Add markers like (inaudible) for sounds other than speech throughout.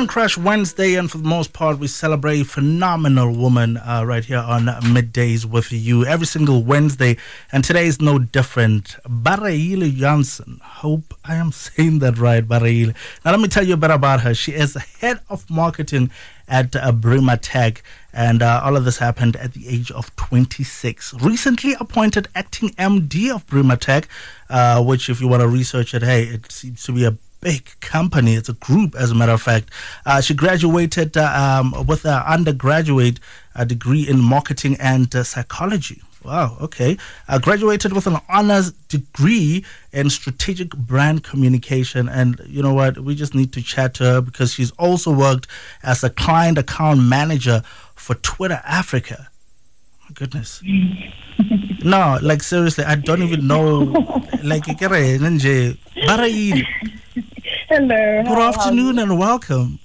Woman Crush Wednesday, and for the most part, we celebrate phenomenal woman uh, right here on Middays with you every single Wednesday, and today is no different. Bareile Jansen, hope I am (laughs) saying that right, Bareile. Now, let me tell you a bit about her. She is head of marketing at uh, Brima Tech, and uh, all of this happened at the age of 26. Recently appointed acting MD of Brima Tech, uh, which, if you want to research it, hey, it seems to be a big company. It's a group, as a matter of fact. Uh, she graduated uh, um, with an undergraduate uh, degree in marketing and uh, psychology. Wow, okay. Uh, graduated with an honors degree in strategic brand communication. And you know what? We just need to chat to her because she's also worked as a client account manager for Twitter Africa. My goodness. no, like seriously, I don't even know. like, Hello. Good afternoon and welcome.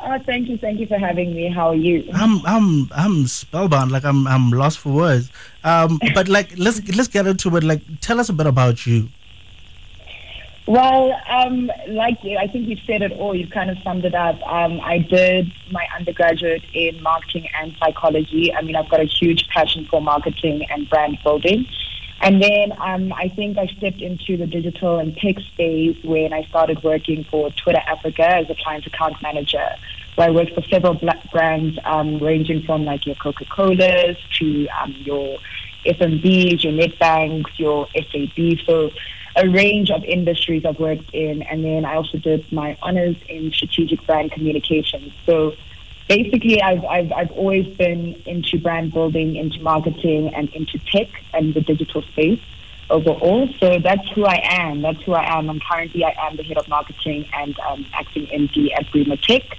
Oh, thank you, thank you for having me. How are you? I'm I'm I'm spellbound. Like I'm I'm lost for words. Um, (laughs) but like let's let's get into it. Like, tell us a bit about you. Well, um, like I think you've said it all. You've kind of summed it up. Um, I did my undergraduate in marketing and psychology. I mean, I've got a huge passion for marketing and brand building. And then um, I think I stepped into the digital and tech space when I started working for Twitter Africa as a client account manager, where I worked for several black brands um, ranging from like your Coca Colas to um, your FNBs, your Nedbanks, your SAB. So a range of industries I've worked in. And then I also did my honors in strategic brand communications. So basically I've, I've, I've always been into brand building, into marketing, and into tech and the digital space overall. So that's who I am. That's who I am. I'm currently I am the head of marketing and um, acting MD at Brima Tech.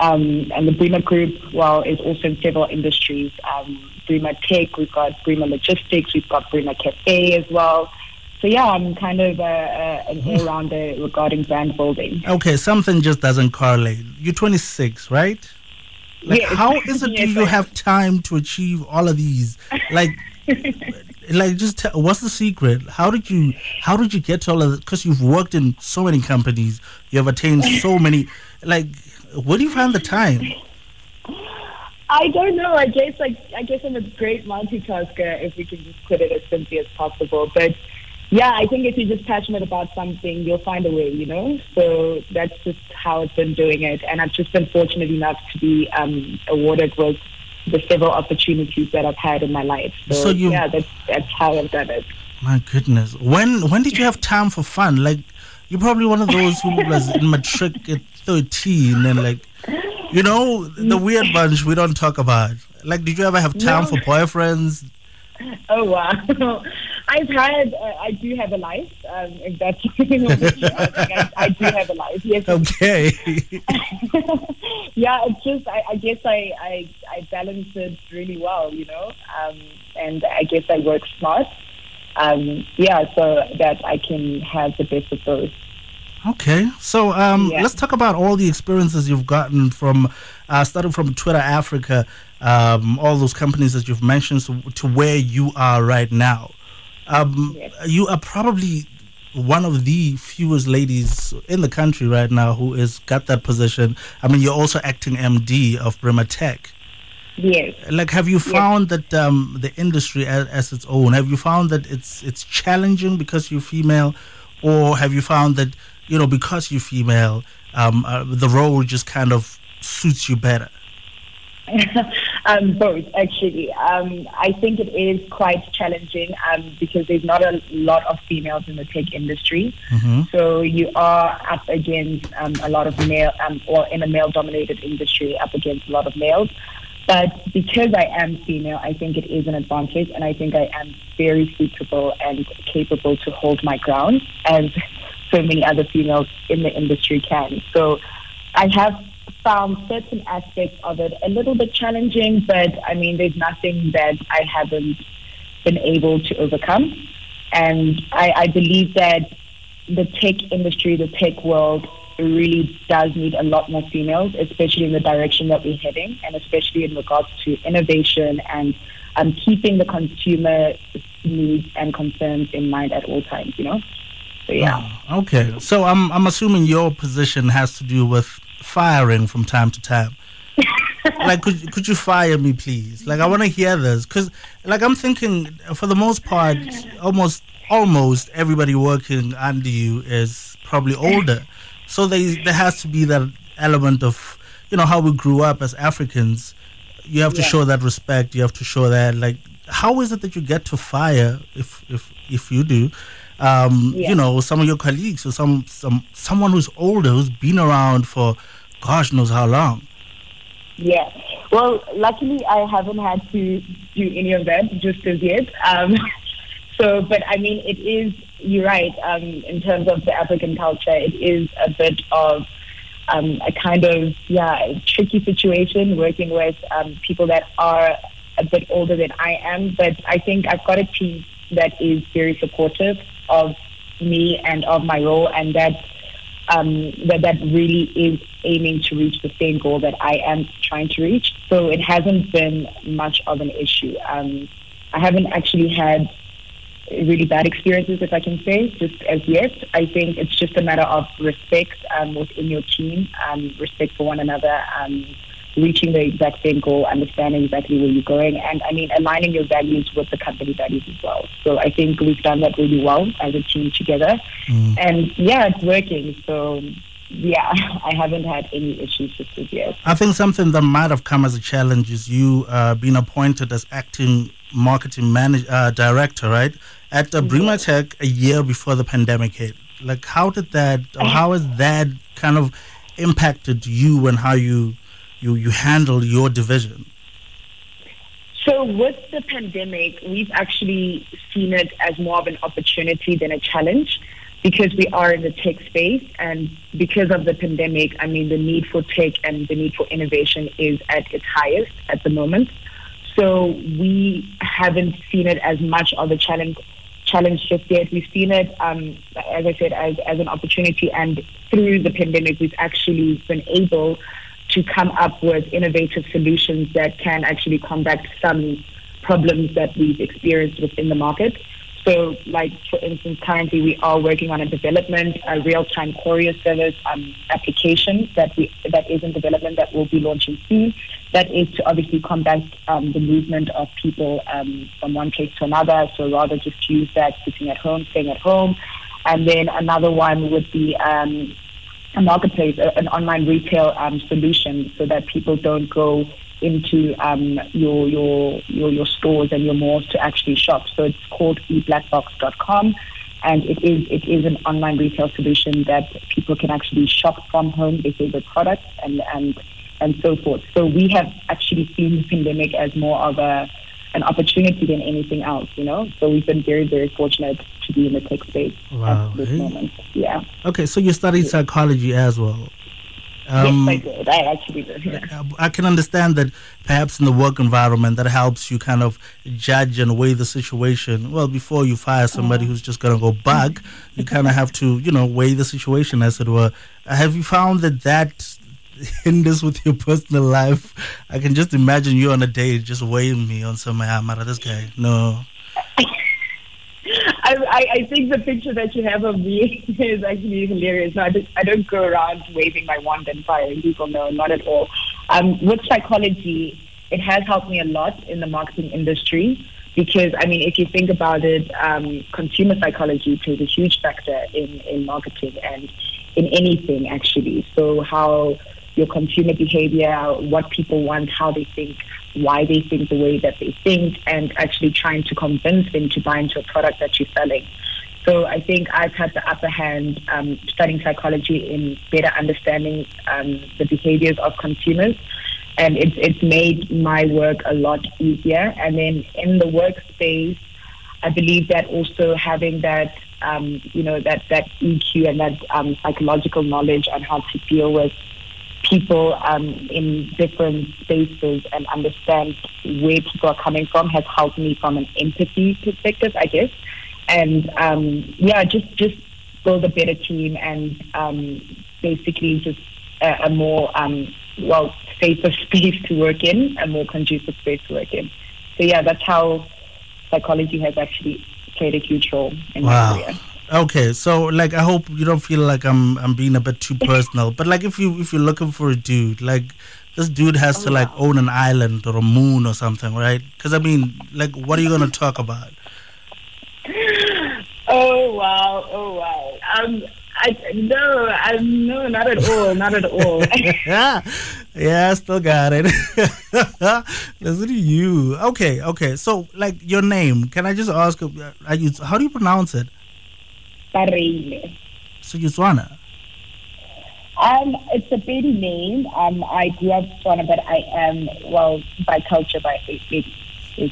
Um, and the Brima Group, well, is also in several industries. Um, Brima Tech, we've got Brima Logistics, we've got Brima Cafe as well. So yeah, I'm kind of uh, uh, an all-rounder regarding brand building. Okay, something just doesn't correlate. You're 26, right? Like, Yes. how is it? (laughs) Yes, do you have time to achieve all of these? Like, (laughs) like just tell, what's the secret? How did you how did you get to all of? Because you've worked in so many companies, you have attained so (laughs) many. Like, where do you find the time? I don't know. I guess like I guess I'm a great multitasker if we can just put it as simply as possible. But yeah, I think if you're just passionate about something, you'll find a way, you know? So that's just how I've been doing it. And I've just been fortunate enough to be um, awarded with the several opportunities that I've had in my life. So, So you- yeah, that's that's how I've done it. My goodness, when when did you have time for fun? Like, you're probably one of those who was in matric at 13 and like, you know, the weird bunch we don't talk about. Like, did you ever have time No. for boyfriends? (laughs) Oh wow! (laughs) I've had, uh, I do have a life. Um, if that's something of which you're asking, I, I do have a life. Yes, Okay. (laughs) yeah, it's just I, I guess I, I I balance it really well, you know, um, and I guess I work smart. Um, yeah, so that I can have the best of both. Okay, so um, Yeah. let's talk about all the experiences you've gotten from, uh, starting from Twitter Africa, um, all those companies that you've mentioned, to, to where you are right now. Um, Yes. You are probably one of the fewest ladies in the country right now who has got that position. I mean, you're also acting MD of Brima Tech. Yes. Like, have you found that um, the industry as, as its own? Have you found that it's it's challenging because you're female, or have you found that you know because you're female, um, uh, the role just kind of suits you better? (laughs) um, both, actually. Um, I think it is quite challenging um, because there's not a lot of females in the tech industry. So you are up against um, a lot of male, um, or in a male-dominated industry, up against a lot of males. But because I am female, I think it is an advantage, and I think I am very suitable and capable to hold my ground, as so many other females in the industry can. So I have found certain aspects of it a little bit challenging, but I mean, there's nothing that I haven't been able to overcome. And I, I believe that the tech industry, the tech world, really does need a lot more females, especially in the direction that we're heading, and especially in regards to innovation and um, keeping the consumer needs and concerns in mind at all times. You know, so yeah. Okay, so I'm I'm assuming your position has to do with firing from time to time. (laughs) like, could could you fire me, please? Like, I want to hear this because, like, I'm thinking for the most part, almost almost everybody working under you is probably older, so there there has to be that element of you know how we grew up as Africans. You have to Yeah. show that respect. You have to show that like how is it that you get to fire if if if you do um Yeah. you know some of your colleagues or some some someone who's older who's been around for gosh knows how long Yeah. Well, luckily I haven't had to do any of that just as yet. Um, (laughs) so, but I mean, it is, you're right, um, in terms of the African culture, it is a bit of um, a kind of, yeah, tricky situation working with um, people that are a bit older than I am. But I think I've got a team that is very supportive of me and of my role and that um, that that really is aiming to reach the same goal that I am trying to reach. So it hasn't been much of an issue. Um, I haven't actually had really bad experiences, if I can say, just as yet. I think it's just a matter of respect um, within your team, um, respect for one another, um, reaching the exact same goal, understanding exactly where you're going, and I mean aligning your values with the company values as well. So I think we've done that really well as a team together, and yeah, it's working. So yeah, (laughs) I haven't had any issues with as yet. i think something that might have come as a challenge is you uh, being appointed as acting marketing manage, uh, director right at uh, Brima Tech a year before the pandemic hit like how did that or how has that kind of impacted you and how you you you handle your division So with the pandemic, we've actually seen it as more of an opportunity than a challenge because we are in the tech space and because of the pandemic, I mean, the need for tech and the need for innovation is at its highest at the moment. So we haven't seen it as much of a challenge challenge just yet. We've seen it, um, as I said, as, as an opportunity. And through the pandemic, we've actually been able to come up with innovative solutions that can actually combat some problems that we've experienced within the market. So, like for instance, currently we are working on a development, a real-time courier service um, application that we that is in development that will be launching soon. That is to obviously combat um, the movement of people um, from one place to another. So rather just use that sitting at home, staying at home, and then another one would be um, a marketplace, a- an online retail um, solution, so that people don't go into um, your, your your your stores and your malls to actually shop. So it's called eblackbox.com, and it is it is an online retail solution that people can actually shop from home their favorite products and and and so forth. So we have actually seen the pandemic as more of a an opportunity than anything else, you know. So we've been very very fortunate to be in the tech space Wow, at this hey. moment. Yeah. okay so you studied psychology as well Um, yes, I did. I actually did. Yeah. I can understand that perhaps in the work environment that helps you kind of judge and weigh the situation. Well, before you fire somebody who's just going to go bug, you kind of have to, you know, weigh the situation as it were. Have you found that that (laughs) hinders with your personal life? I can just imagine you on a date just weighing me on some, ah, Mara, this guy. No. (laughs) I, I, I think the picture that you have of me (laughs) is actually hilarious. No, I, don't, I don't go around waving my wand and firing people. No, not at all. Um, with psychology, it has helped me a lot in the marketing industry because, I mean, if you think about it, um, consumer psychology plays a huge factor in, in marketing and in anything, actually. So, how your consumer behavior, what people want, how they think, why they think the way that they think, and actually trying to convince them to buy into a product that you're selling. So I think I've had the upper hand um, studying psychology in better understanding um, the behaviors of consumers. And it's, it's made my work a lot easier. And then in the workspace, I believe that also having that, um, you know, that, that EQ and that um, psychological knowledge on how to deal with people um, in different spaces and understand where people are coming from has helped me from an empathy perspective, I guess. And um, yeah, just just build a better team and um, basically just a, a more um, well safer (laughs) space to work in, a more conducive space to work in. So yeah, that's how psychology has actually played a huge role in Wow. my career. Okay, so like I hope you don't feel like I'm I'm being a bit too (laughs) personal, but like if you if you're looking for a dude, like this dude has to like own an island or a moon or something, right? Because I mean, like, what are you gonna talk about? (laughs) Oh wow! Oh wow! Um, I no, I no, not at all, not at all. yeah, (laughs) yeah, I still got it. Listen to you. Okay, okay. So, like, your name? Can I just ask? uh, Are you? How do you pronounce it? Bareile. So you Tswana. Um, it's a baby name. Um, I grew up Tswana, but I am well by culture, by if, if,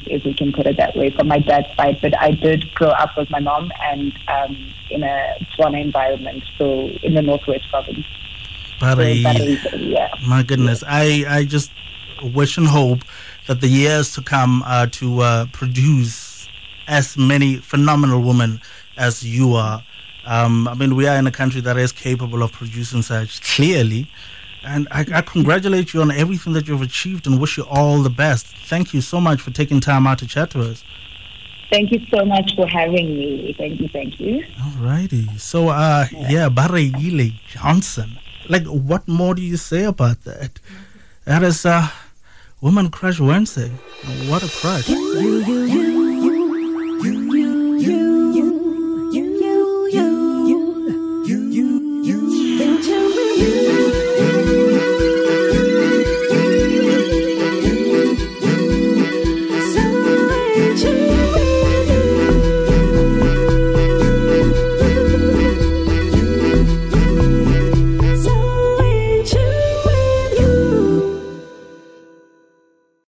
if we can put it that way, from my dad's side. But I did grow up with my mom and um, in a Tswana environment, so in the northwest province. So Bareile. Bareile, yeah. My goodness, I I just wish and hope that the years to come are to uh, produce as many phenomenal women as you are. Um, I mean, we are in a country that is capable of producing such clearly. And I, I congratulate you on everything that you've achieved and wish you all the best. Thank you so much for taking time out to chat to us. Thank you so much for having me. Thank you, thank you. Alrighty. So, uh, yeah, Bareile Johnson. Like, what more do you say about that? That is, uh, Woman Crush Wednesday. What a crush. You, you, you.